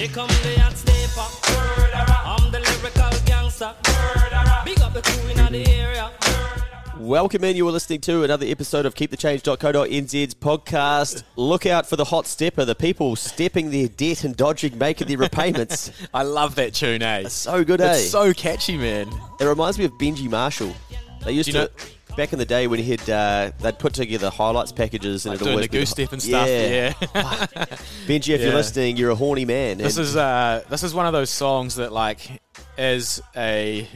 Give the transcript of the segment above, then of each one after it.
Here come the hot stepper. I'm the lyrical gangster. Big up the crew in the area. Welcome in. You are listening to another episode of KeepTheChange.co.nz's podcast. Look out for the hot stepper, the people stepping their debt and dodging making their repayments. I love that tune, eh? so good, eh? It's so catchy, man. It reminds me of Benji Marshall. They used Do you to back in the day when he'd uh, they'd put together highlights packages and Like it'd always the be goose step and stuff. Yeah. Yeah. Benji, if you're listening, you're a horny man. this is uh, this is one of those songs that, like, as a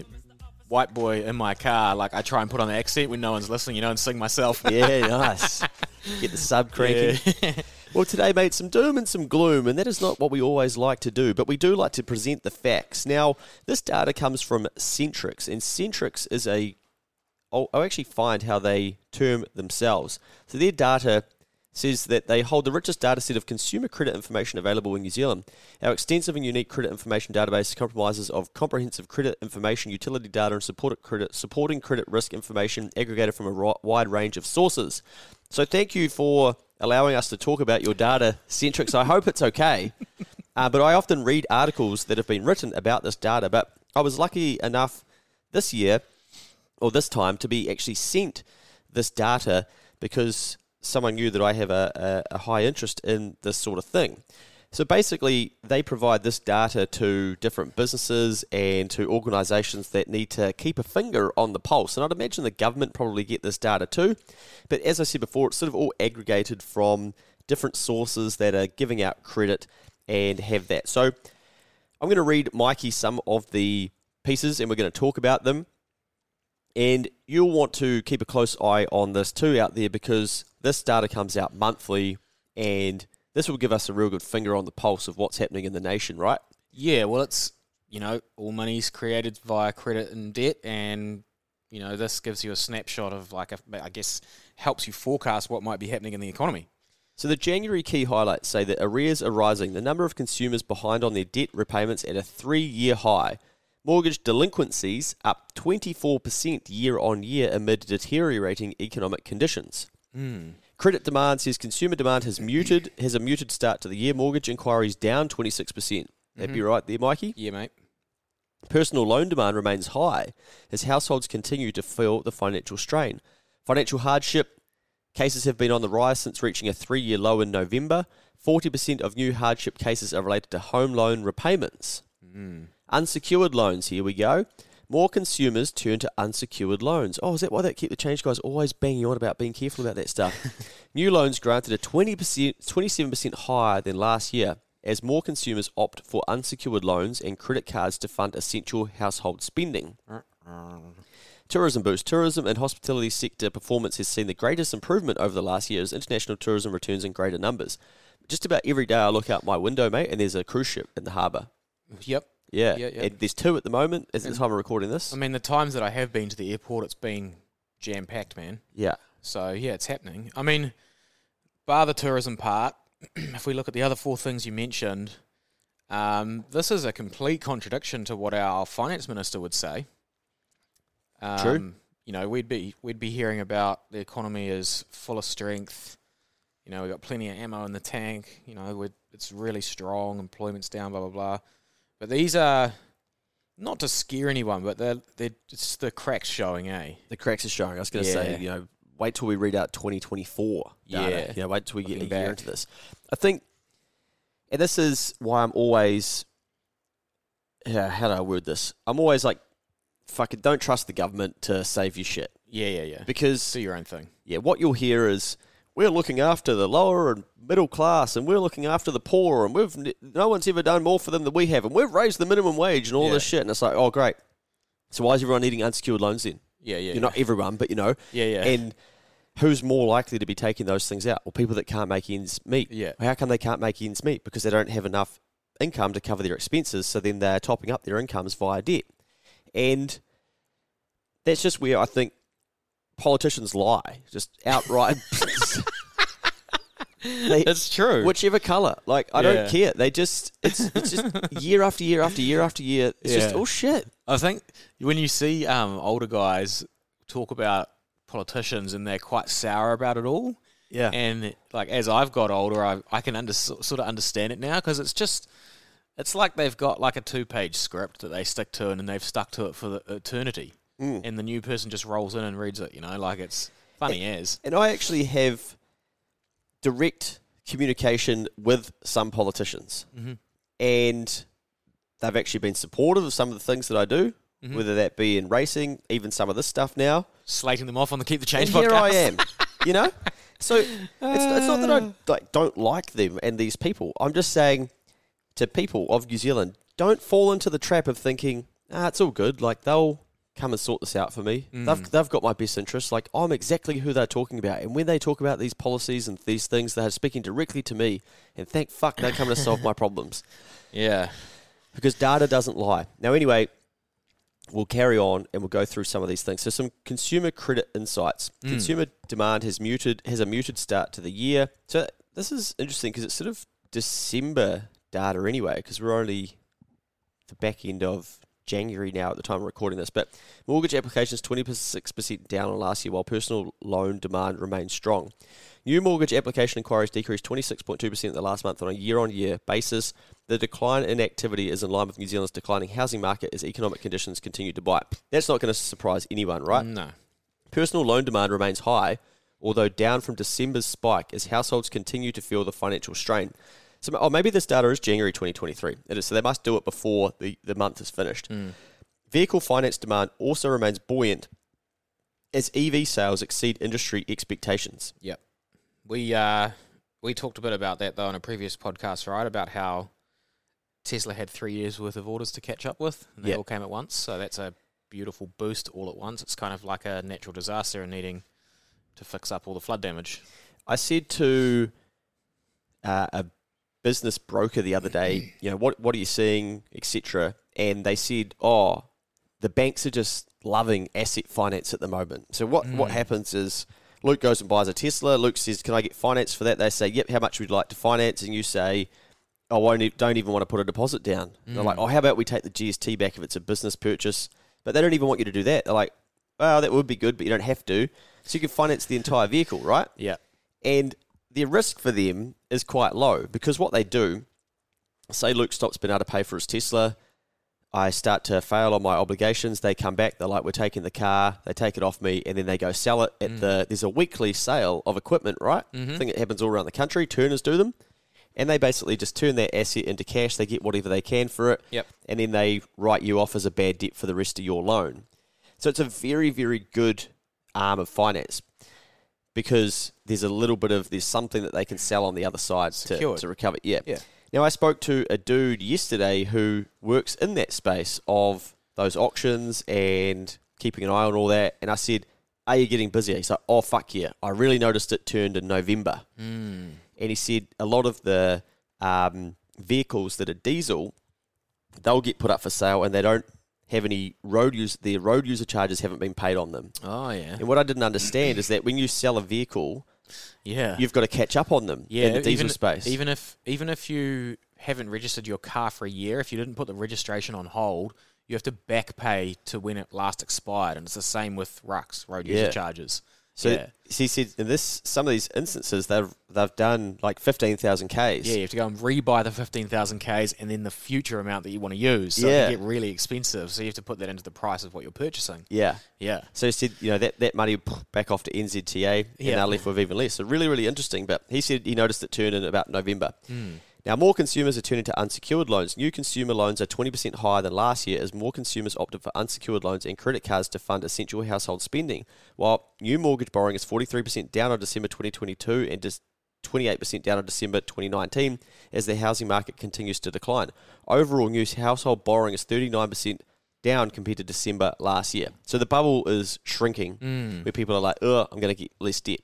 white boy in my car, like I try and put on the accent when no one's listening, you know, and sing myself. yeah, nice. Get the sub cranking. Yeah. Well, today, mate, some doom and some gloom, and that is not what we always like to do, but we do like to present the facts. Now, this data comes from Centrix, and Centrix is a. I'll, I'll actually find how they term themselves. So, their data says that they hold the richest data set of consumer credit information available in New Zealand. Our extensive and unique credit information database compromises of comprehensive credit information, utility data, and supported credit, supporting credit risk information aggregated from a wide range of sources. So, thank you for allowing us to talk about your data, Centrix. I hope it's okay. Uh, but I often read articles that have been written about this data. But I was lucky enough this year or this time to be actually sent this data because someone knew that I have a, a, a high interest in this sort of thing. So basically, they provide this data to different businesses and to organisations that need to keep a finger on the pulse. And I'd imagine the government probably get this data too. But as I said before, it's sort of all aggregated from different sources that are giving out credit and have that. So I'm going to read Mikey some of the pieces and we're going to talk about them. And you'll want to keep a close eye on this too out there because this data comes out monthly and this will give us a real good finger on the pulse of what's happening in the nation, right? yeah, well, it's, you know, all money's created via credit and debt, and, you know, this gives you a snapshot of, like, a, I guess, helps you forecast what might be happening in the economy. So the January key highlights say that arrears are rising, the number of consumers behind on their debt repayments at a three-year high. Mortgage delinquencies up 24% year on year amid deteriorating economic conditions. Hmm. Credit demand says consumer demand has mm-hmm. muted, has a muted start to the year. Mortgage inquiries down 26%. That'd be mm-hmm. right there, Mikey. Yeah, mate. Personal loan demand remains high as households continue to feel the financial strain. Financial hardship cases have been on the rise since reaching a three year low in November. 40% of new hardship cases are related to home loan repayments. Hmm. Unsecured loans, here we go. More consumers turn to unsecured loans. Oh, is that why that keep the change guys always banging on about being careful about that stuff? New loans granted are 20%, 27% higher than last year as more consumers opt for unsecured loans and credit cards to fund essential household spending. Uh-uh. Tourism boost. Tourism and hospitality sector performance has seen the greatest improvement over the last year as international tourism returns in greater numbers. Just about every day I look out my window, mate, and there's a cruise ship in the harbour. Yep. Yeah, Yeah, yeah. there's two at the moment. At the time of recording this, I mean, the times that I have been to the airport, it's been jam packed, man. yeah, So yeah, it's happening. I mean, bar the tourism part, if we look at the other four things you mentioned, um, this is a complete contradiction to what our finance minister would say. Um, True. You know, we'd be we'd be hearing about the economy is full of strength. You know, we've got plenty of ammo in the tank. You know, we're, it's really strong. Employment's down. Blah blah blah. But these are not to scare anyone, but they're they're it's the cracks showing, eh? The cracks are showing. I was going to say, you know, wait till we read out 2024 data. Yeah. You know, wait till we get a Looking year back. into this. I think, and this is why I'm always, yeah, how do I word this? I'm always like, fucking don't trust the government to save your shit. Yeah, yeah, yeah. Because, Do your own thing. yeah, what you'll hear is, we're looking after the lower and middle class, and we're looking after the poor, and we've no one's ever done more for them than we have, and we've raised the minimum wage and all Yeah. this shit. And it's like, oh, great. So why is everyone needing unsecured loans then? Yeah, yeah. You're not everyone, but you know, Yeah, yeah. and who's more likely to be taking those things out? Well, people that can't make ends meet. Yeah. How come they can't make ends meet? Because they don't have enough income to cover their expenses, so then they're topping up their incomes via debt. And that's just where I think politicians lie, just outright. they, It's true. whichever color, like I Yeah. don't care. They just it's it's just year after year after year after year. It's just Yeah. oh shit. I think when you see um, older guys talk about politicians and they're quite sour about it all, Yeah. and like as I've got older, I I can under, sort of understand it now because it's just it's like they've got like a two page script that they stick to and then they've stuck to it for the eternity, Mm. and the new person just rolls in and reads it. You know, like it's funny as And I actually have direct communication with some politicians, Mhm. and they've actually been supportive of some of the things that I do, Mhm. whether that be in racing, even some of this stuff now. slating them off on the Keep the Change and podcast. here I am, you know. So it's, it's not that I like, don't like them and these people. I'm just saying to people of New Zealand, don't fall into the trap of thinking, ah, it's all good. Like they'll come and sort this out for me. Mm. They've they've got my best interests. Like I'm exactly who they're talking about. And when they talk about these policies and these things, they're speaking directly to me. And thank fuck they're coming to solve my problems Yeah. because data doesn't lie. Now, anyway, we'll carry on and we'll go through some of these things. So, some consumer credit insights. Mm. Consumer demand has muted has a muted start to the year. So this is interesting because it's sort of December data anyway, because we're only the back end of January now at the time of recording this. But mortgage applications twenty six percent down on last year, while personal loan demand remains strong. New mortgage application inquiries decreased 26.2% in the last month on a year on year basis. The decline in activity is in line with New Zealand's declining housing market as economic conditions continue to bite. That's not going to surprise anyone, right? No. Personal loan demand remains high, although down from December's spike as households continue to feel the financial strain. So, oh, maybe this data is January 2023. It is, so they must do it before the, the month is finished. Vehicle finance demand also remains buoyant as EV sales exceed industry expectations. Yep. We uh we talked a bit about that though in a previous podcast, right? About how Tesla had three years worth of orders to catch up with, and they Yep. all came at once. So that's a beautiful boost all at once. It's kind of like a natural disaster and needing to fix up all the flood damage. I said to uh, a business broker the other day, mm-hmm. you know, what what are you seeing, etc. And they said, oh, the banks are just loving asset finance at the moment. So what what mm. happens is Luke goes and buys a Tesla. Luke says, "Can I get finance for that?" They say, "Yep." How much would you like to finance? And you say, oh, "I won't. Don't even want to put a deposit down." They're like, mm. "Oh, how about we take the GST back if it's a business purchase?" But they don't even want you to do that. They're like, "Well, that would be good, but you don't have to." So you can finance the entire vehicle, right? Yeah. and the risk for them is quite low because what they do, say Luke stops being able to pay for his Tesla, I start to fail on my obligations. They come back, they're like, "We're taking the car." They take it off me, and then they go sell it at the. Mm. There's a weekly sale of equipment, right? I think it happens all around the country. Turners do them, and they basically just turn that asset into cash. They get whatever they can for it, Yep. and then they write you off as a bad debt for the rest of your loan. So it's a very, very good arm of finance because there's a little bit of there's something that they can sell on the other side to, to recover. Yeah. Yeah. Now I spoke to a dude yesterday who works in that space of those auctions and keeping an eye on all that, and I said, "Are you getting busier?" He's like, "Oh fuck yeah! I really noticed it turned in November." Mm. and he said a lot of the um, vehicles that are diesel, they'll get put up for sale and they don't have any road use. Their road user charges haven't been paid on them. Oh yeah. And what I didn't understand is that when you sell a vehicle, Yeah. you've got to catch up on them yeah, in the diesel even, space. Even if even if you haven't registered your car for a year, if you didn't put the registration on hold, you have to back pay to when it last expired, and it's the same with RUCs, road Yeah. user charges. So Yeah. he said in this some of these instances they've they've done like fifteen thousand Ks. Yeah, you have to go and rebuy the 15,000 Ks and then the future amount that you want to use. So Yeah. it can get really expensive. So you have to put that into the price of what you're purchasing. Yeah. Yeah. So he said, you know, that, that money back off to NZTA and Yeah. now left with even less. So really, really interesting. But he said he noticed it turn in about November. Hmm. Now, more consumers are turning to unsecured loans. New consumer loans are 20% higher than last year as more consumers opted for unsecured loans and credit cards to fund essential household spending, while new mortgage borrowing is 43% down on December 2022 and just 28% down on December 2019 as the housing market continues to decline. Overall, new household borrowing is 39% down compared to December last year. So the bubble is shrinking mm. where people are like, oh, I'm going to get less debt.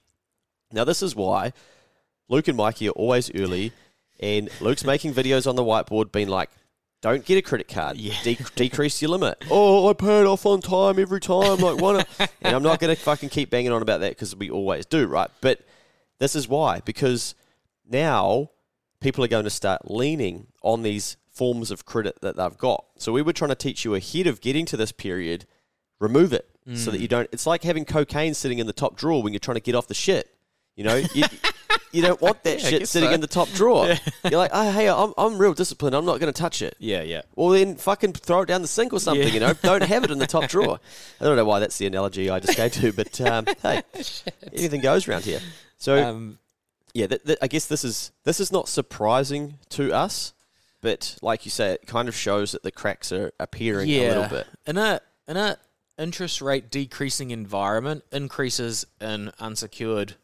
Now, this is why Luke and Mikey are always early, and Luke's making videos on the whiteboard being like, don't get a credit card. Yeah. De- decrease your limit. Oh, I pay it off on time every time. Like, why not? and I'm not going to fucking keep banging on about that because we always do, right? But this is why, because now people are going to start leaning on these forms of credit that they've got. So we were trying to teach you ahead of getting to this period, remove it so that mm. you don't. It's like having cocaine sitting in the top drawer when you're trying to get off the shit. You know, you, you don't want that Yeah, shit sitting so. in the top drawer. You're like, oh, hey, I'm, I'm real disciplined. I'm not going to touch it. Yeah, yeah. Well, then fucking throw it down the sink or something, Yeah. you know. Don't have it in the top drawer. I don't know why that's the analogy I just gave to, but um, hey, anything goes around here. So, Um, yeah, th- th- I guess this is this is not surprising to us, but like you say, it kind of shows that the cracks are appearing a little bit. In a in a interest rate decreasing environment, increases in unsecured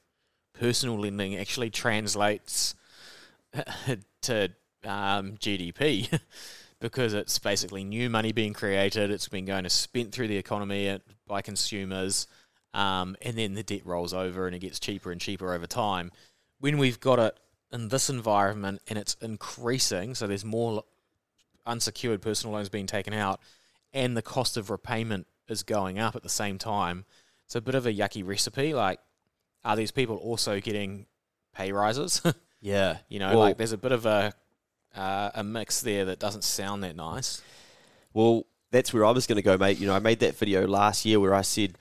personal lending actually translates to um, GDP because it's basically new money being created. It's been going to spent through the economy by consumers, um, and then the debt rolls over and it gets cheaper and cheaper over time. When we've got it in this environment and it's increasing, so there's more unsecured personal loans being taken out, and the cost of repayment is going up at the same time. It's a bit of a yucky recipe. Like, are these people also getting pay rises? Yeah, you know, Well- like there's a bit of a uh, a mix there that doesn't sound that nice. Well, that's where I was going to go, mate. You know, I made that video last year where I said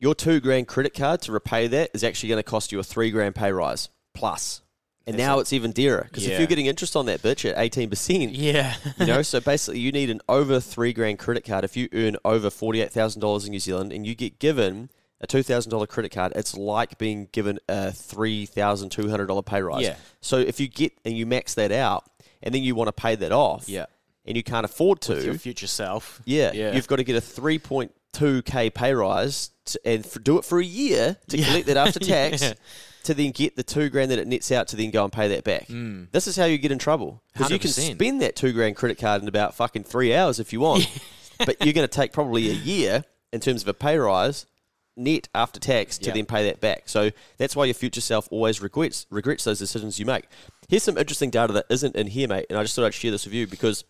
your two grand credit card to repay that is actually going to cost you a three grand pay rise plus. And That's now it. it's even dearer because if you're getting interest on that bitch at eighteen percent, Yeah, you know, so basically you need an over three grand credit card. If you earn over forty eight thousand dollars in New Zealand and you get given a two thousand dollar credit card, it's like being given a three thousand two hundred dollar pay rise. Yeah. So if you get and you max that out, and then you want to pay that off, yeah. and you can't afford to, With your future self. yeah, Yeah. you've got to get a three point two k pay rise to, and for, do it for a year to Yeah. collect that after tax. Yeah. To then get the two grand that it nets out to then go and pay that back. Hmm. This is how you get in trouble because you can 100%. spend that two grand credit card in about fucking three hours if you want, but you're going to take probably a year in terms of a pay rise net after tax to Yeah. then pay that back. So that's why your future self always regrets regrets those decisions you make. Here's some interesting data that isn't in here, mate, and I just thought I'd share this with you because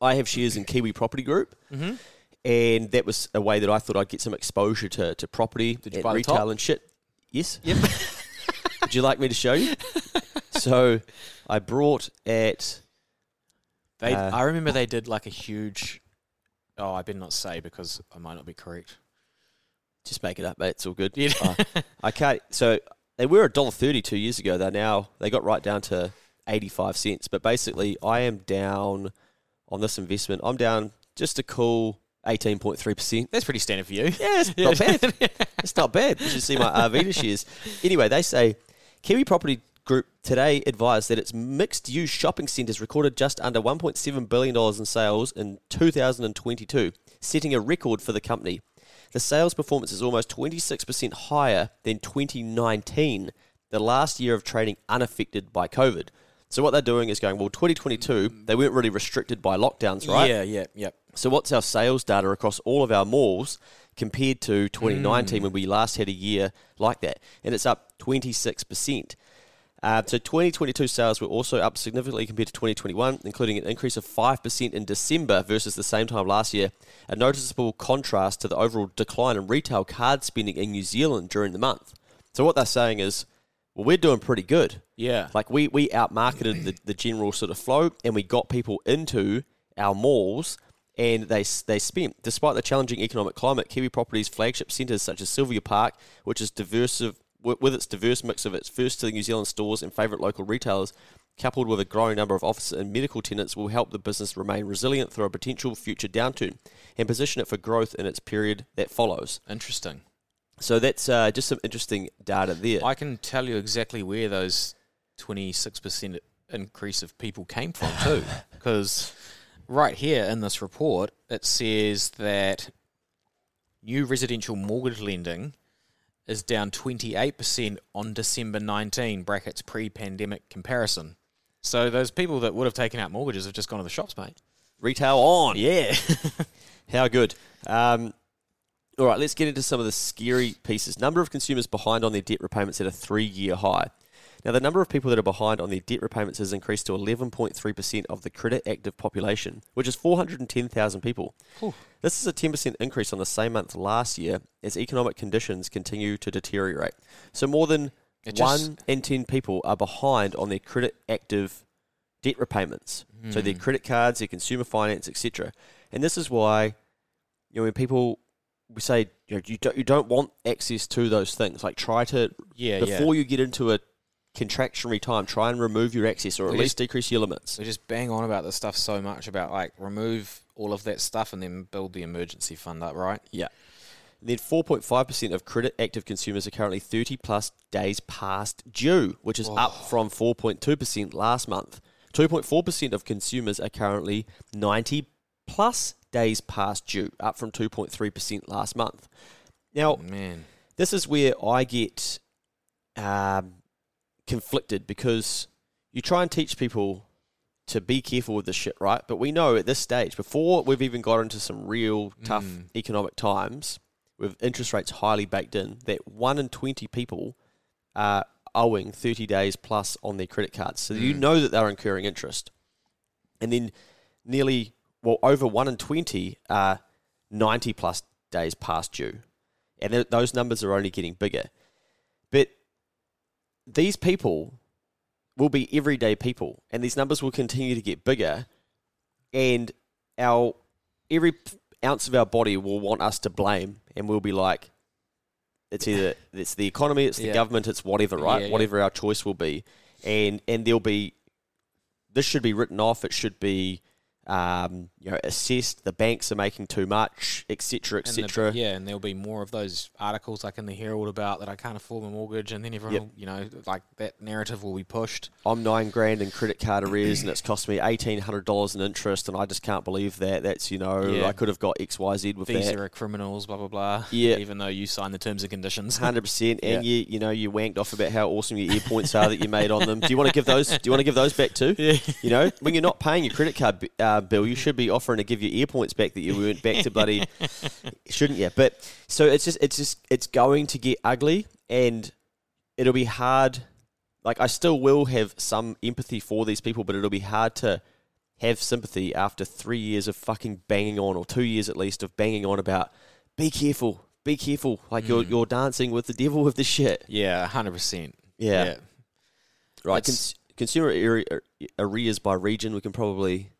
I have shares in Kiwi Property Group. Mm-hmm. And that was a way that I thought I'd get some exposure to, to property Did you buy the retail and shit. Yes. Yep. Would you like me to show you? So I brought at They, Uh, I remember they did like a huge. Oh, I better not say because I might not be correct. Just make it up, mate. It's all good. Yeah. Uh, I can't. So they were a dollar thirty two years ago. They're now they got right down to eighty five cents. But basically, I am down on this investment. I'm down just a cool eighteen point three percent. That's pretty standard for you. Yeah, it's not bad. It's not bad. You should see my Arvida shares. Anyway, they say Kiwi Property Group today advised that its mixed use shopping centres recorded just under $1.7 billion in sales in 2022, setting a record for the company. The sales performance is almost 26% higher than 2019, the last year of trading unaffected by COVID. So, what they're doing is going, well, 2022, they weren't really restricted by lockdowns, right? Yeah, yeah, yeah. So what's our sales data across all of our malls compared to 2019 mm. when we last had a year like that? And it's up 26%. Uh, so 2022 sales were also up significantly compared to 2021, including an increase of 5% in December versus the same time last year, a noticeable contrast to the overall decline in retail card spending in New Zealand during the month. So what they're saying is, well, we're doing pretty good. Yeah. Like we we outmarketed the, the general sort of flow, and we got people into our malls, and they they spent. Despite the challenging economic climate, Kiwi Properties flagship centres such as Sylvia Park, which is diverse with its diverse mix of its first to the New Zealand stores and favourite local retailers, coupled with a growing number of office and medical tenants, will help the business remain resilient through a potential future downturn and position it for growth in its period that follows. Interesting. So that's uh, just some interesting data there. I can tell you exactly where those 26% increase of people came from too. Because right here in this report, it says that new residential mortgage lending is down 28% on December 19, brackets pre-pandemic comparison. So those people that would have taken out mortgages have just gone to the shops, mate. Retail on. Yeah. How good. Um, all right, let's get into some of the scary pieces. Number of consumers behind on their debt repayments at a three year high. Now, the number of people that are behind on their debt repayments has increased to 11.3% of the credit active population, which is 410,000 people. This is a 10% increase on the same month last year as economic conditions continue to deteriorate. So, more than just- one in 10 people are behind on their credit active debt repayments. So, their hmm. credit cards, their consumer finance, etc. And this is why, you know, when people we say you know, you don't you don't want access to those things. Like try to Yeah, before you get into a contractionary time, try and remove your excess, or at We least just- decrease your limits. We just bang on about this stuff so much about like remove all of that stuff and then build the emergency fund up, right? Yeah. And then 4.5% of credit active consumers are currently 30 plus days past due, which is up from 4.2% last month. 2.4% of consumers are currently 90 plus days past due, up from 2.3% last month. Now, Man. this is where I get um, conflicted because you try and teach people to be careful with this shit, right? But we know at this stage, before we've even got into some real tough Mm. economic times, with interest rates highly baked in, that one in 20 people are owing 30 days plus on their credit cards. So you Mm. know that they're incurring interest. And then nearly, well, over one in 20 are 90 plus days past due. And th- those numbers are only getting bigger. But these people will be everyday people, and these numbers will continue to get bigger. And our every ounce of our body will want us to blame, and we'll be like, it's either it's the economy, it's the Yeah. government, it's whatever, right? Yeah, yeah. Whatever our choice will be, and and there'll be this should be written off. It should be um, you know assessed. The banks are making too much, etc., etc. yeah, and there'll be more of those articles like in the Herald about that I can't afford my mortgage, and then everyone, Yep. will, you know, like that narrative will be pushed. I'm nine grand in credit card arrears, and it's cost me eighteen hundred dollars in interest, and I just can't believe that. That's you know Yeah. I could have got X Y Z with These that. are criminals, blah blah blah. Yeah. even though you signed the terms and conditions. Hundred percent, and Yeah. you you know you wanked off about how awesome your Airpoints are that you made on them. Do you want to give those? Do you want to give those back too? Yeah. You know, when you're not paying your credit card bi- uh, bill, you should be offering to give your Airpoints back that you weren't back to bloody, shouldn't you? But so it's just it's just it's going to get ugly, and it'll be hard. Like I still will have some empathy for these people, but it'll be hard to have sympathy after three years of fucking banging on, or two years at least of banging on about be careful, be careful. Like you're Mm. you're dancing with the devil with this shit. Yeah, hundred percent. Yeah. Right. Cons- consumer ar- ar- arrears by region. We can probably.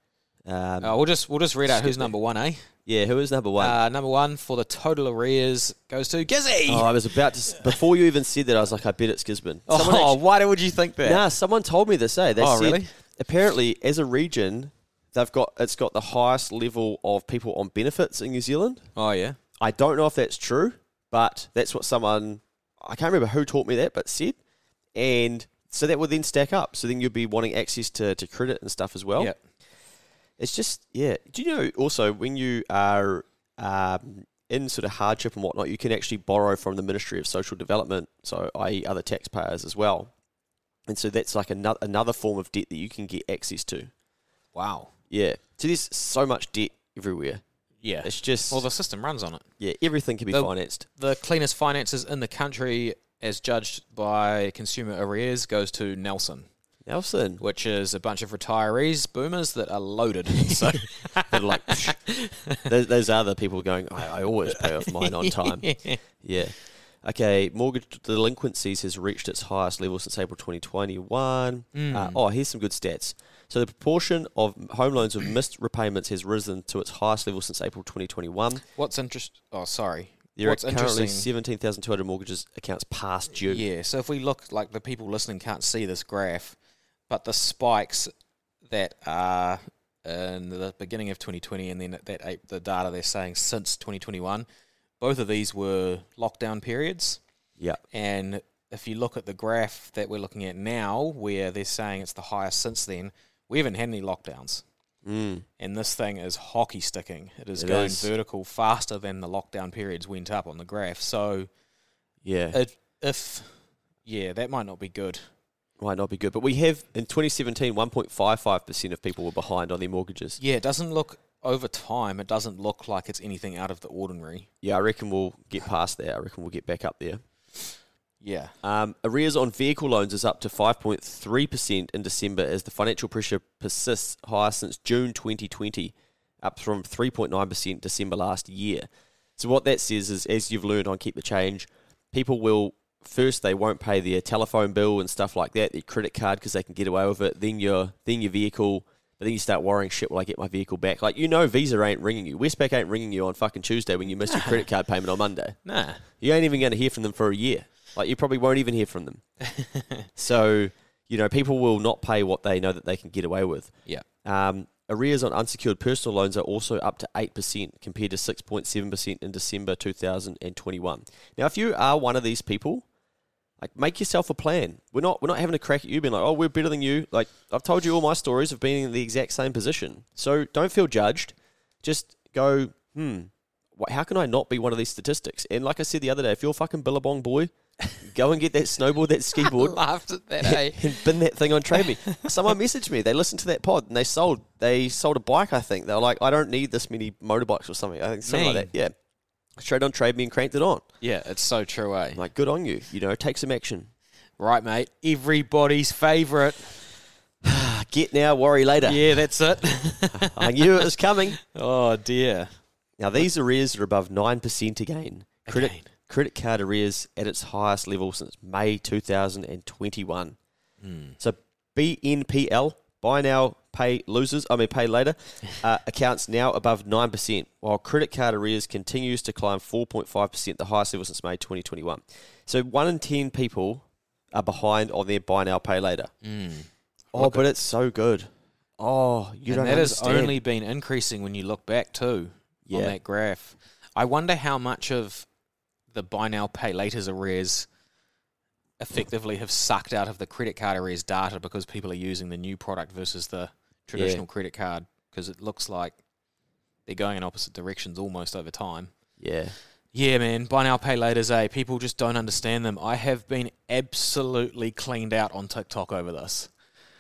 Um, Uh, we'll just we'll just read out who's number one, eh? Yeah. Who is number one? Uh, number one for the total arrears goes to Gizzy. oh, I was about to. Before you even said that, I was like, I bet it's Gisborne. Oh, Someone actu- why would you think that? Nah, someone told me this. Eh? They Oh, said really? apparently as a region, they've got it's got the highest level of people on benefits in New Zealand. Oh yeah. I don't know if that's true, but that's what someone I can't remember who taught me that, but said, and so that would then stack up. So then you'd be wanting access to, to credit and stuff as well. Yeah. It's just yeah. Do you know also when you are um, in sort of hardship and whatnot, you can actually borrow from the Ministry of Social Development, so i.e. other taxpayers as well. And so that's like another another form of debt that you can get access to. Wow. Yeah. So there's so much debt everywhere. Yeah. It's just Well, the system runs on it. yeah, everything can be the- financed. The cleanest finances in the country, as judged by consumer arrears, goes to Nelson, Nelson. which is a bunch of retirees, boomers that are loaded. so that are like, those, those are the people going, I, I always pay off mine on time. Yeah. Okay, mortgage delinquencies has reached its highest level since April 2021. Uh, oh, here's some good stats. So the proportion of home loans with missed repayments has risen to its highest level since April 2021. What's interest? Oh, sorry. There What's are currently 17,200 mortgages accounts past due. Yeah. So if we look, like the people listening can't see this graph, but the spikes that are in the beginning of 2020 and then that the data they're saying since 2021, both of these were lockdown periods. Yeah. And if you look at the graph that we're looking at now, where they're saying it's the highest since then, we haven't had any lockdowns. Mm. And this thing is hockey sticking. It is It going is. vertical faster than the lockdown periods went up on the graph. So Yeah. it, if, yeah, that might not be good. Might not be good. But we have, in 2017, 1.55% of people were behind on their mortgages. Yeah, it doesn't look over time. It doesn't look like it's anything out of the ordinary. Yeah, I reckon we'll get past that. I reckon we'll get back up there. Yeah, Um, arrears on vehicle loans is up to 5.3% in December as the financial pressure persists higher since June 2020, up from 3.9% December last year. So, what that says is, as you've learned on Keep the Change, people will first they won't pay their telephone bill and stuff like that, their credit card because they can get away with it. Then your then your vehicle, but then you start worrying, shit, will I get my vehicle back? Like you know, Visa ain't ringing you, Westpac ain't ringing you on fucking Tuesday when you miss your credit card payment on Monday. nah. You ain't even going to hear from them for a year. Like you probably won't even hear from them. so you know, people will not pay what they know that they can get away with. Yeah, Um, arrears on unsecured personal loans are also up to eight percent compared to six point seven percent in December two thousand and twenty one. Now, if you are one of these people, like make yourself a plan. We're not we're not having a crack at you being like, oh, we're better than you. Like I've told you all my stories of being in the exact same position. So don't feel judged. Just go, hmm, how can I not be one of these statistics? And like I said the other day, if you're a fucking Billabong boy, go and get that snowboard, that ski board, laughed at that. eh? and bin that thing on Trade Me. Someone messaged me. They listened to that pod and they sold. They sold a bike. I think they were like, I don't need this many motorbikes or something. I think something like that. Yeah. Straight on Trade Me and cranked it on. yeah, it's so true, eh? I'm like, good on you. You know, take some action. Right, mate. Everybody's favourite. Get now, worry later. Yeah, that's it. I knew it was coming. oh dear. Now these arrears are above nine percent again. Credit Again. Credit card arrears at its highest level since May 2021. So BNPL, buy now, pay losers. I mean, pay later. Uh, accounts now above nine percent, while credit card arrears continues to climb 4.5 percent, the highest level since May 2021. So one in ten people are behind on their buy now, pay later. Oh, but it's so good. Oh, you and don't that has only been increasing when you look back too on that graph. I wonder how much of the buy now pay later's arrears effectively have sucked out of the credit card arrears data because people are using the new product versus the traditional credit card because it looks like they're going in opposite directions almost over time. yeah. Yeah, man, buy now pay later's a people just don't understand them. I have been absolutely cleaned out on TikTok over this.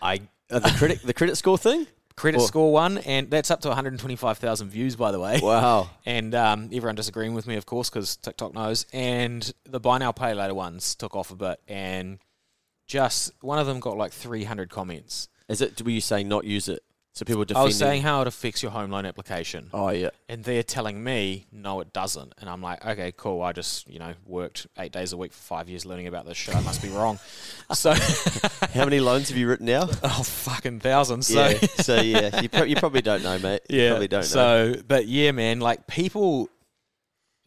I uh, the credit the credit score thing. Credit Or- score one, and that's up to 125,000 views, by the way. Wow. And um, everyone disagreeing with me, of course, because TikTok knows. And the buy now, pay later ones took off a bit. And just one of them got like 300 comments. Is it? Were you saying not use it? So people defending. I was saying how it affects your home loan application. Oh yeah. And they're telling me, no, it doesn't. And I'm like, okay, cool. I just, you know, worked eight days a week for five years learning about this shit. I must be wrong. So, How many loans have you written now? oh, fucking thousands. So, yeah. So yeah, you, pro- you probably don't know, mate. You Yeah. probably don't know. so, but yeah, man, like people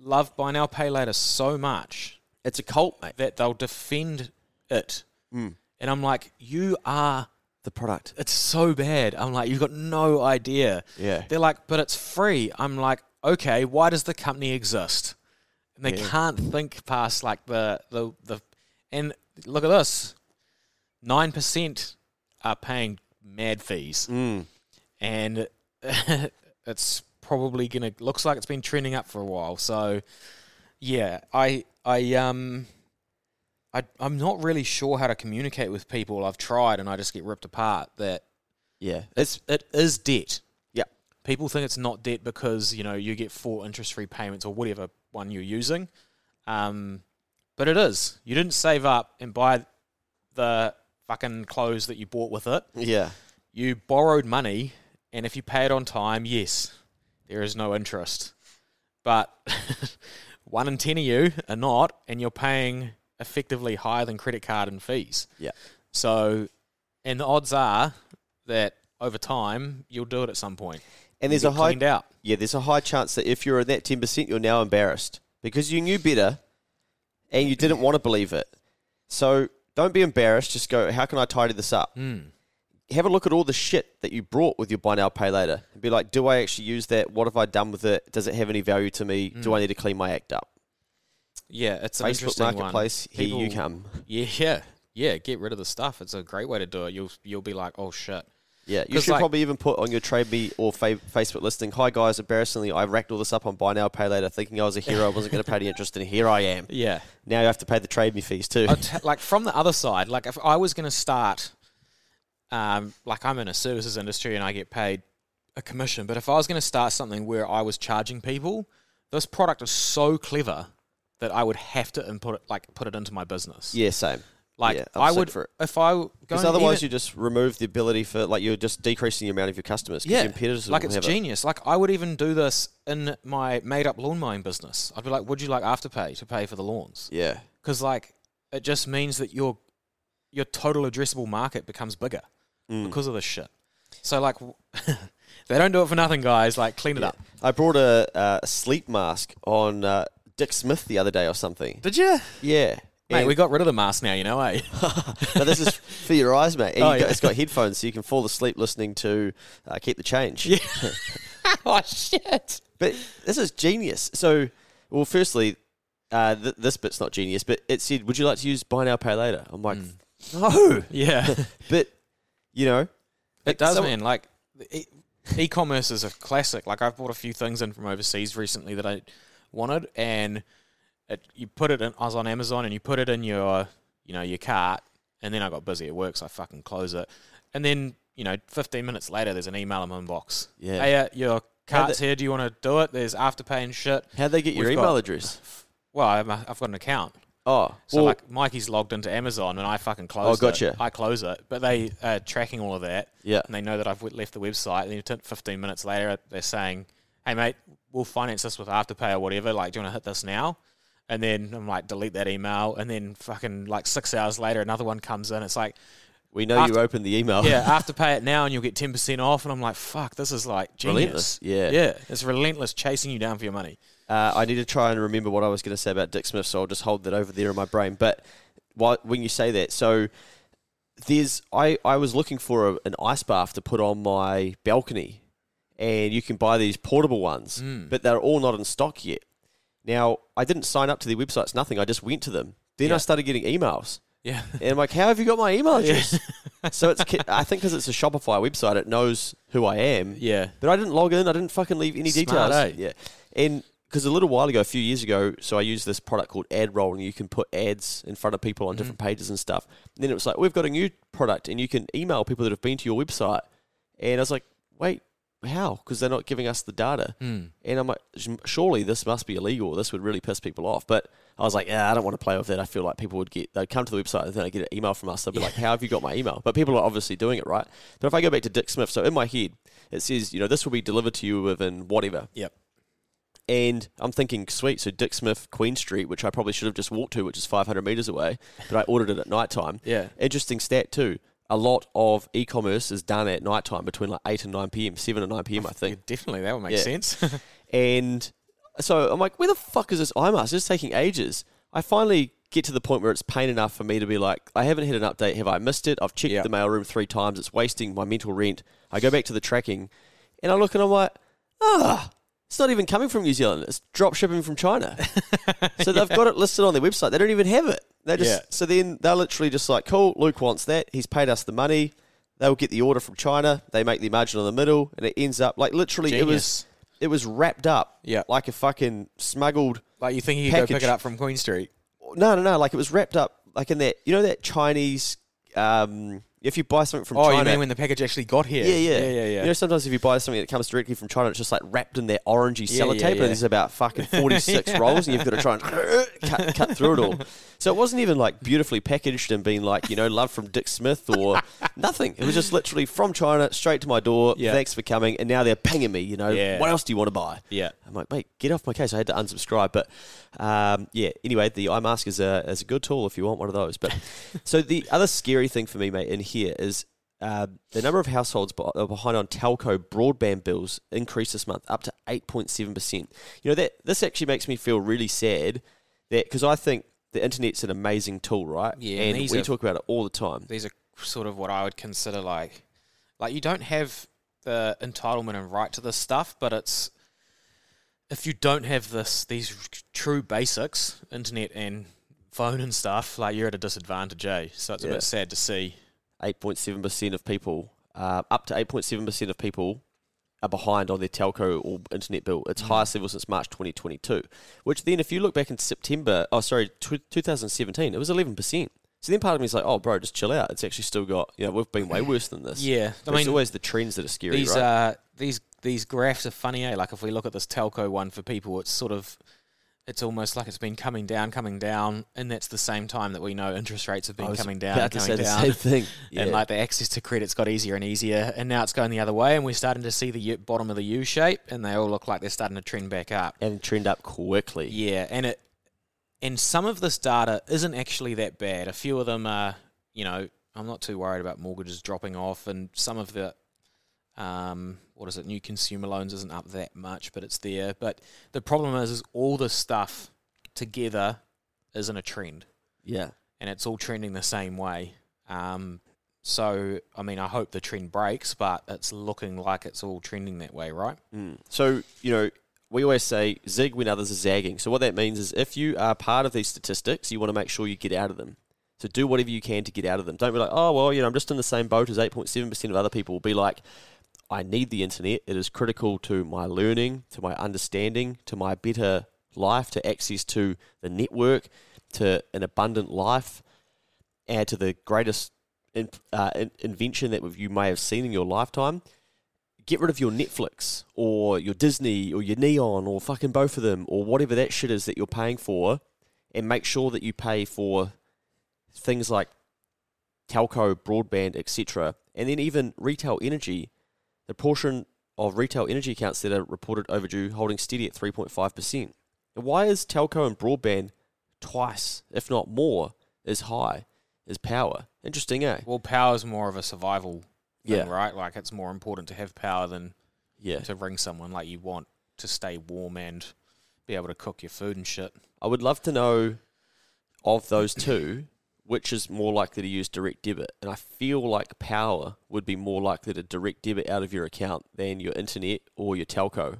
love buy now, pay later so much It's a cult, mate. that they'll defend it. Mm. And I'm like, you are, The product. it's so bad. I'm like, you've got no idea. Yeah. They're like, but it's free. I'm like, okay, why does the company exist? And they Yeah. can't think past like the, the, the, and look at this 9% are paying mad fees Mm. and it's probably gonna looks like it's been trending up for a while. So yeah, I I um I I'm not really sure how to communicate with people. I've tried and I just get ripped apart that Yeah. it's it is debt. Yeah. People think it's not debt because, you know, you get four interest free payments or whatever one you're using. Um but it is. You didn't save up and buy the fucking clothes that you bought with it Yeah. you borrowed money, and if you pay it on time, yes, there is no interest. But one in ten of you are not, and you're paying effectively higher than credit card and fees. Yeah. So, and the odds are that over time, you'll do it at some point. And there's a high out. Yeah, there's a high chance that if you're in that 10%, you're now embarrassed because you knew better and you didn't want to believe it. So don't be embarrassed. Just go, how can I tidy this up? Hmm. Have a look at all the shit that you brought with your buy now, pay later and be like, do I actually use that? What have I done with it? Does it have any value to me? Do hmm. I need to clean my act up? Yeah, it's an Facebook interesting Marketplace, one. here you come. Yeah, yeah, yeah. Get rid of the stuff. It's a great way to do it. You'll you'll be like, oh shit. Yeah, you should like- probably even put on your Trade Me or fa- Facebook listing, hi guys, embarrassingly, I racked all this up on buy now, pay later, thinking I was a hero, I wasn't going to pay any interest, and here I am. Yeah. Now you have to pay the Trade Me fees too. T- like from the other side, like if I was going to start, um, like I'm in a services industry and I get paid a commission, but if I was going to start something where I was charging people, this product is so clever that I would have to input it, like put it into my business. yeah, same. Like Yeah, I would, if I Because otherwise, even- you just remove the ability for like you're just decreasing the amount of your customers. yeah, your like it's have it. genius. Like I would even do this in my made-up lawn mowing business. I'd be like, "Would you like Afterpay to pay for the lawns?" Yeah, because like it just means that your your total addressable market becomes bigger Mm. because of this shit. So like they don't do it for nothing, guys. Like clean it Yeah. up. I brought a, uh, a sleep mask on uh, Dick Smith the other day or something. Did you? Yeah. Mate, we got rid of the mask now, you know, eh? no, this is for your eyes, mate. And Oh, you got, yeah. it's got headphones, so you can fall asleep listening to uh, Keep the Change. Yeah. oh shit. But this is genius. So, well, firstly, uh, th- this bit's not genius, but it said, "Would you like to use buy now, pay later?" I'm like, no, Yeah. but you know, It does, some- man. Like e- e-commerce is a classic. Like I've bought a few things in from overseas recently that I wanted, and it, you put it in. I was on Amazon, and you put it in your, you know, your cart, and then I got busy at work, so I fucking close it, and then you know, 15 minutes later, there's an email in my inbox. Yeah. Hey, uh, your cart's the- here. Do you want to do it? There's afterpay and shit. how'd they get your We've email got- address? Well, I'm a, I've got an account. Oh, So well, like Mikey's logged into Amazon and I fucking close oh, gotcha. it. I close it, but they are tracking all of that. Yeah. and they know that I've left the website. And then 15 minutes later, they're saying, "Hey mate, we'll finance this with Afterpay or whatever. Like, do you want to hit this now?" And then I'm like, delete that email. And then fucking like six hours later, another one comes in. It's like, we know after- you opened the email. yeah, Afterpay it now, and you'll get 10% off. And I'm like, fuck, this is like Relentless, yeah. yeah, it's relentless, chasing you down for your money. Uh, I need to try and remember what I was going to say about Dick Smith, so I'll just hold that over there in my brain. But why, when you say that, so there's I, I was looking for a, an ice bath to put on my balcony, and you can buy these portable ones, but they're all not in stock yet. Now I didn't sign up to their websites, nothing. I just went to them. Then Yeah. I started getting emails, Yeah, and I'm like, "How have you got my email address?" so it's I think because it's a Shopify website, it knows who I am. yeah, But I didn't log in. I didn't fucking leave any Smart, details. eh? Yeah, and because a little while ago, a few years ago, so I used this product called AdRoll, and you can put ads in front of people on different pages and stuff. And then it was like, we've got a new product, and you can email people that have been to your website. And I was like, wait, how? Because they're not giving us the data. Hmm. And I'm like, surely this must be illegal. This would really piss people off. But I was like, yeah, I don't want to play with that. I feel like people would get, they'd come to the website and then they get an email from us. They'd be like, how have you got my email? But people are obviously doing it, right? But if I go back to Dick Smith, so in my head, it says, you know, this will be delivered to you within whatever. yep. And I'm thinking, sweet, so Dick Smith, Queen Street, which I probably should have just walked to, which is 500 metres away, but I ordered it at night time. Yeah. Interesting stat, too. A lot of e commerce is done at night time between like 8 and 9 p.m., 7 and 9 p.m., I think. definitely, that would make Yeah. sense. And so I'm like, where the fuck is this iMask? It's taking ages. I finally get to the point where it's pain enough for me to be like, I haven't hit an update. Have I missed it? I've checked Yeah. the mailroom three times. It's wasting my mental rent. I go back to the tracking and I look and I'm like, ah, it's not even coming from New Zealand. It's drop shipping from China. so they've got it listed on their website. They don't even have it. They just Yeah. so then they're literally just like, cool, Luke wants that. He's paid us the money. They'll get the order from China. They make the margin on the middle, and it ends up like literally it was it was wrapped up Yeah. like a fucking smuggled like you think you could go pick it up from Queen Street? no no no like it was wrapped up like in that you know that chinese um if you buy something from Oh, china you mean when the package actually got here? yeah, yeah, yeah, yeah, yeah. You know, sometimes if you buy something that comes directly from China, it's just like wrapped in their orangey Yeah, sellotape, yeah, and yeah. there's about fucking forty-six rolls, and you've got to try and cut, cut through it all. So it wasn't even like beautifully packaged and being like, you know, love from Dick Smith or nothing. It was just literally from China straight to my door. Yeah. Thanks for coming, and now they're pinging me. You know, Yeah. what else do you want to buy? yeah. I'm like, mate, get off my case. I had to unsubscribe. But um, yeah, anyway, the iMask is a, is a good tool if you want one of those. But so the other scary thing for me, mate, in here is uh, the number of households uh, behind on telco broadband bills increased this month up to 8.7%. You know, that this actually makes me feel really sad that because I think the internet's an amazing tool, right? Yeah, and we are- talk about it all the time. these are sort of what I would consider like like you don't have the entitlement and right to this stuff, but it's if you don't have this these true basics, internet and phone and stuff, like you're at a disadvantage, eh? So it's a bit sad to see. 8.7% of people, uh, up to 8.7% of people are behind on their telco or internet bill. It's highest level since March 2022. Which then, if you look back in September, oh, sorry, tw 2017, it was 11%. So then part of me is like, oh, bro, just chill out. It's actually still got, you know, we've been way worse than this. Yeah, But I it's mean always the trends that are scary, these right? uh these these graphs are funny, eh? Like if we look at this telco one for people, it's sort of it's almost like it's been coming down, coming down, and that's the same time that we know interest rates have been coming down, coming down. the same thing. Yeah. and like the access to credit's got easier and easier, and now it's going the other way, and we're starting to see the U- bottom of the U shape, and they all look like they're starting to trend back up. and trend up quickly. Yeah, and it and some of this data isn't actually that bad. A few of them are, you know, I'm not too worried about mortgages dropping off, and some of the, um, what is it, new consumer loans isn't up that much, but it's there. But the problem is, is all this stuff together isn't a trend Yeah. and it's all trending the same way. Um, so, I mean, I hope the trend breaks, but it's looking like it's all trending that way, right? Mm. So, you know, we always say zig when others are zagging. So, what that means is if you are part of these statistics, you want to make sure you get out of them. So, do whatever you can to get out of them. Don't be like, oh, well, you know, I'm just in the same boat as 8.7% of other people. Be like, I need the internet. It is critical to my learning, to my understanding, to my better life, to access to the network, to an abundant life, and to the greatest in, uh, in, invention that you may have seen in your lifetime get rid of your Netflix or your Disney or your Neon or fucking both of them or whatever that shit is that you're paying for and make sure that you pay for things like telco, broadband, etc. And then even retail energy, the portion of retail energy accounts that are reported overdue holding steady at 3.5%. And why is telco and broadband twice, if not more, as high as power? Interesting, eh? Well, power is more of a survival thing, Yeah. right? Like, it's more important to have power than Yeah. to ring someone. Like, you want to stay warm and be able to cook your food and shit. I would love to know of those two, which is more likely to use direct debit. And I feel like power would be more likely to direct debit out of your account than your internet or your telco.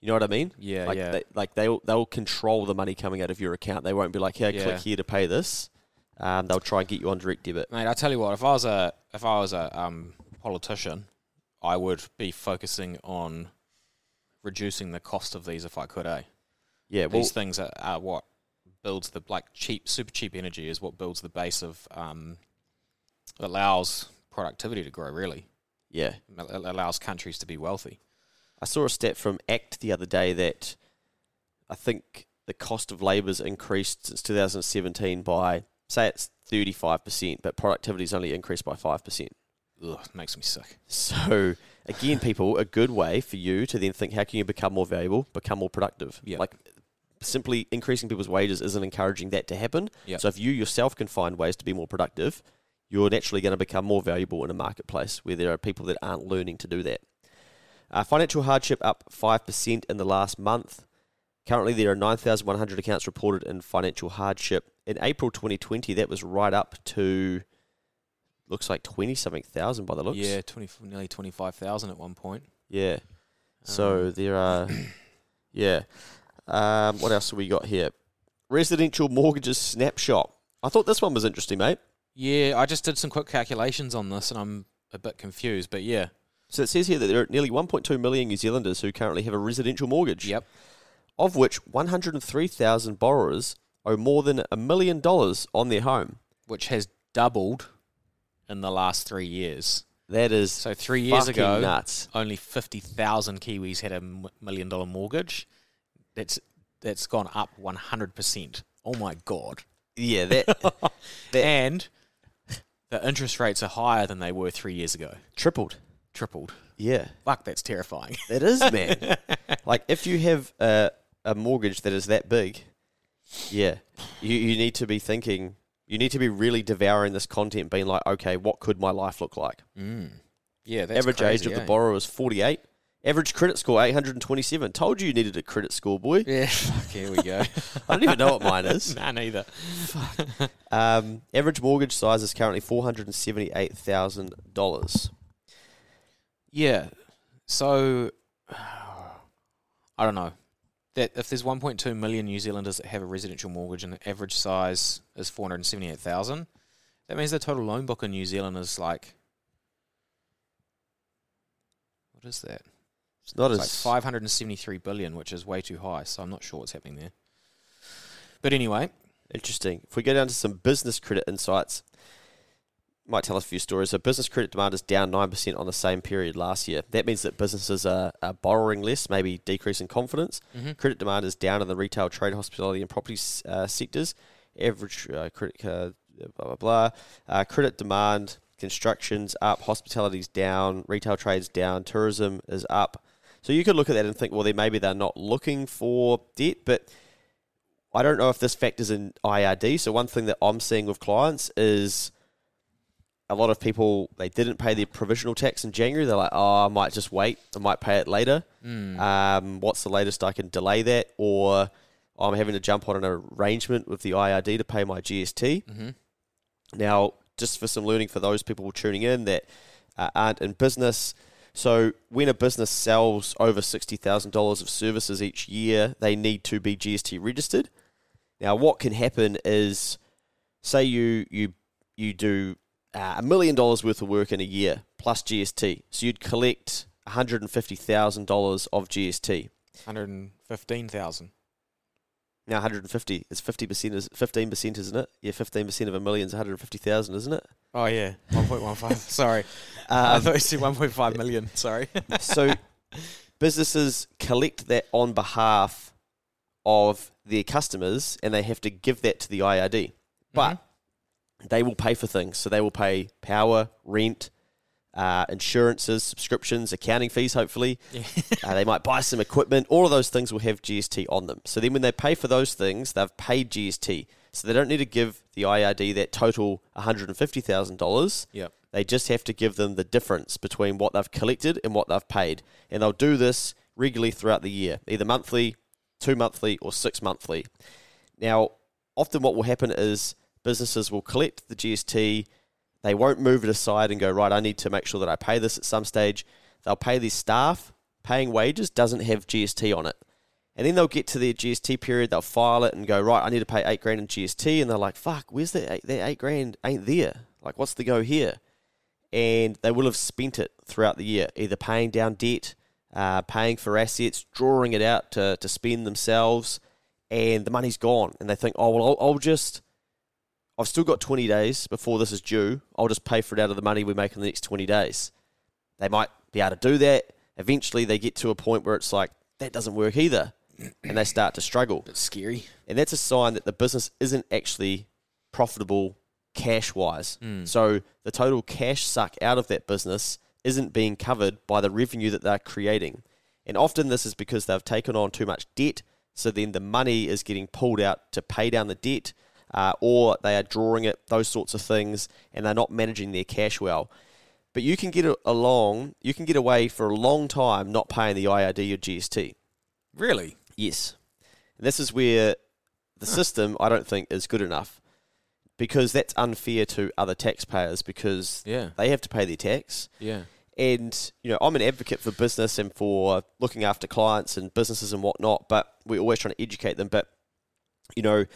You know what I mean? Yeah, like yeah. They, like they'll they'll control the money coming out of your account. They won't be like, "Here, Yeah. click here to pay this." Um, they'll try and get you on direct debit. Mate, I tell you what, if I was a if I was a um, politician, I would be focusing on reducing the cost of these if I could, eh? Yeah, well, These things are, are what builds the like cheap, super cheap energy is what builds the base of um, allows productivity to grow. Really, yeah. it allows countries to be wealthy. I saw a stat from ACT the other day that I think the cost of labour's increased since 2017 by, say it's 35%, but productivity's only increased by 5%. Ugh, makes me sick. So, again, people, a good way for you to then think, how can you become more valuable, become more productive? Yep. Like, simply increasing people's wages isn't encouraging that to happen. Yep. So, if you yourself can find ways to be more productive, you're naturally going to become more valuable in a marketplace where there are people that aren't learning to do that. Uh, financial hardship up 5% in the last month. Currently, there are 9,100 accounts reported in financial hardship. In April 2020, that was right up to, looks like 20 something thousand by the looks. Yeah, twenty nearly twenty five thousand at one point. Yeah. So Um, there are, yeah. Um, what else have we got here? Residential mortgages snapshot. I thought this one was interesting, mate. Yeah, I just did some quick calculations on this, and I'm a bit confused. But yeah, So it says here that there are nearly 1.2 million New Zealanders who currently have a residential mortgage. yep. Of which 103,000 borrowers owe more than a million dollars on their home. which has doubled in the last three years. That is So three years ago, nuts. only fifty thousand Kiwis had a million dollar mortgage. That's that's gone up one hundred percent. Oh my god! Yeah, that, that And the interest rates are higher than they were three years ago. tripled. Tripled. Yeah. Fuck, that's terrifying. It is, man. like if you have a, a mortgage that is that big, yeah, you, you need to be thinking, You need to be really devouring this content, being like, okay, what could my life look like? Mm. Yeah, that's Average age crazy, of the eh? borrower is 48. Average credit score 827. Told you you needed a credit score, boy. Yeah, fuck, here we go. I don't even know what mine is. nah, neither. Um, average mortgage size is currently $478,000. Yeah. So I don't know. That if there's 1.2 million New Zealanders that have a residential mortgage and the average size is 478,000, that means the total loan book in New Zealand is like what is that? It's not It's as like 573 billion, which is way too high. So I'm not sure what's happening there. But anyway, interesting. If we go down to some business credit insights, might tell us a few stories. So, business credit demand is down 9% on the same period last year. That means that businesses are, are borrowing less, maybe decreasing confidence. Mhm. Credit demand is down in the retail, trade, hospitality, and property uh, sectors. Average uh, credit, uh, blah, blah, blah. Uh, credit demand, construction's up, hospitality's down, retail trade's down, tourism is up. So, you could look at that and think, well, then maybe they're not looking for debt, but I don't know if this factors in IRD. So one thing that I'm seeing with clients is a lot of people they didn't pay their provisional tax in January. They're like, oh, I might just wait. I might pay it later. Mm. Um, what's the latest I can delay that? Or I'm having to jump on an arrangement with the IRD to pay my GST. hmm Now, just for some learning for those people tuning in that uh, aren't in business. So, when a business sells over $60,000 of services each year, they need to be GST registered. Now, what can happen is, say you you you do uh, a million dollars worth of work in a year plus GST, so you'd collect one hundred and fifty thousand dollars of GST. 115,000. Now, one hundred and fifty is fifty percent is fifteen percent, isn't it? Yeah, fifteen percent of a million is one hundred and fifty thousand, isn't it? Oh yeah, 1.15. Sorry, I Um, thought you said 1.5 million. Sorry. so businesses collect that on behalf of their customers and they have to give that to the IRD. But they will pay for things. So they will pay power, rent, uh, insurances, subscriptions, accounting fees, hopefully. Yeah. Uh, they might buy some equipment. All of those things will have GST on them. So then when they pay for those things, they've paid GST. So they don't need to give the IRD that total $150,000. Yep. They just have to give them the difference between what they've collected and what they've paid. And they'll do this regularly throughout the year, either monthly, two monthly, or six monthly. Now, often what will happen is businesses will collect the GST, they won't move it aside and go, right, I need to make sure that I pay this at some stage. They'll pay their staff, paying wages doesn't have GST on it. And then they'll get to their GST period, they'll file it and go, right, I need to pay eight grand in GST. And they're like, fuck, where's that eight, that eight grand? Ain't there. Like, what's the go here? And they will have spent it throughout the year, either paying down debt, uh, paying for assets, drawing it out to, to spend themselves, and the money's gone. And they think, oh, well, I'll, I'll just, I've still got 20 days before this is due. I'll just pay for it out of the money we make in the next 20 days. They might be able to do that. Eventually, they get to a point where it's like, that doesn't work either. And they start to struggle. Bit scary. And that's a sign that the business isn't actually profitable cash wise. Mm. So the total cash suck out of that business isn't being covered by the revenue that they're creating. And often this is because they've taken on too much debt. So then the money is getting pulled out to pay down the debt, uh, or they are drawing it, those sorts of things, and they're not managing their cash well. But you can get along, you can get away for a long time not paying the IRD or GST. Really? Yes. And this is where the system, I don't think, is good enough because that's unfair to other taxpayers because Yeah. they have to pay their tax. Yeah. And, you know, I'm an advocate for business and for looking after clients and businesses and whatnot, but we're always trying to educate them. But, you know,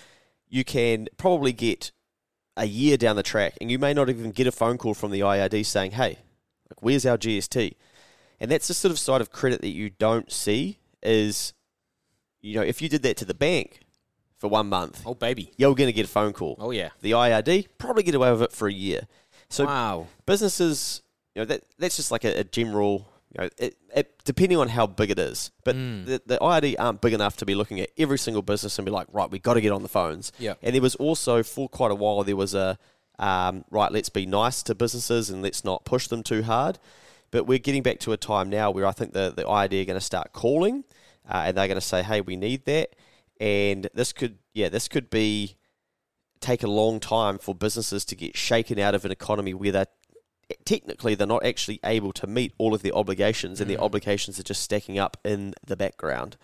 you can probably get a year down the track and you may not even get a phone call from the IRD saying, hey, like, where's our GST? And that's the sort of side of credit that you don't see is, you know, if you did that to the bank for one month, Oh baby. you're going to get a phone call. Oh yeah. The IRD, probably get away with it for a year. So wow. businesses, you know, that that's just like a, a general, you know, it, it, depending on how big it is. But Mm. the, the IRD aren't big enough to be looking at every single business and be like, right, we got to get on the phones. Yeah. And there was also for quite a while there was a um, right, let's be nice to businesses and let's not push them too hard. But we're getting back to a time now where I think the the IRD are going to start calling, uh, and they're going to say, hey, we need that, and this could yeah, this could be take a long time for businesses to get shaken out of an economy where they're technically they're not actually able to meet all of their obligations and their obligations are just stacking up in the background.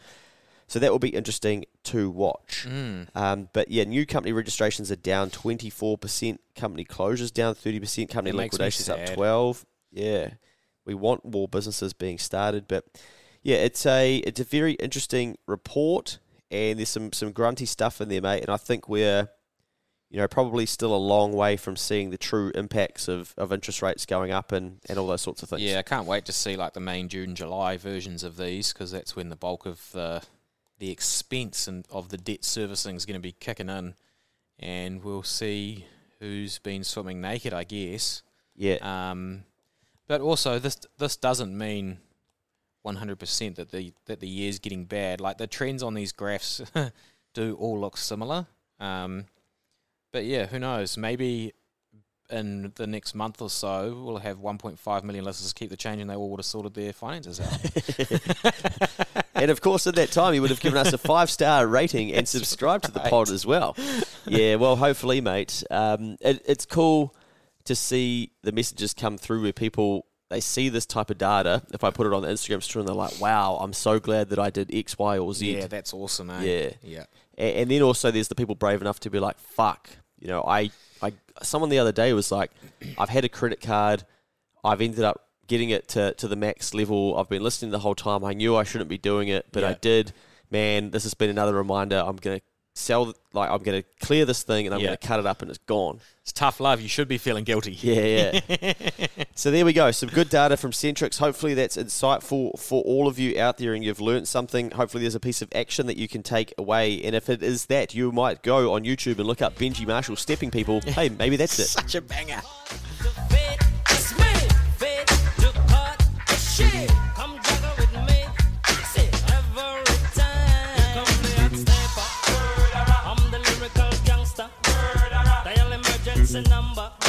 So that will be interesting to watch. Um, but yeah, new company registrations are down 24%, company closures down 30%, company liquidations up sad. 12. Yeah. We want more businesses being started, but yeah, it's a it's a very interesting report and there's some some grunty stuff in there, mate, and I think we're you know, probably still a long way from seeing the true impacts of, of interest rates going up and, and all those sorts of things. Yeah, I can't wait to see like the May, June, July versions of these because that's when the bulk of the the expense and of the debt servicing is going to be kicking in, and we'll see who's been swimming naked, I guess. Yeah. Um, but also this this doesn't mean 100% that the that the year's getting bad. Like the trends on these graphs do all look similar. Um, but yeah, who knows? Maybe in the next month or so, we'll have 1.5 million listeners keep the change, and they all would have sorted their finances out. and of course, at that time, you would have given us a five star rating and subscribed to the pod as well. Yeah, well, hopefully, mate. Um, it, it's cool to see the messages come through where people they see this type of data. If I put it on the Instagram story, and they're like, "Wow, I'm so glad that I did X, Y, or Z." yeah, that's awesome, eh? Yeah. yeah. A- and then also there's the people brave enough to be like, "Fuck," you know. I, I, someone the other day was like, "I've had a credit card, I've ended up getting it to to the max level. I've been listening the whole time. I knew I shouldn't be doing it, but I did. Man, this has been another reminder. I'm gonna sell, like, I'm gonna clear this thing, and I'm Yeah. gonna cut it up, and it's gone. It's tough love. You should be feeling guilty. Yeah, yeah. so there we go. Some good data from Centrix. Hopefully that's insightful for all of you out there and you've learned something. Hopefully there's a piece of action that you can take away. And if it is that, you might go on YouTube and look up Benji Marshall stepping people. Hey, maybe that's it. Such a banger. a number.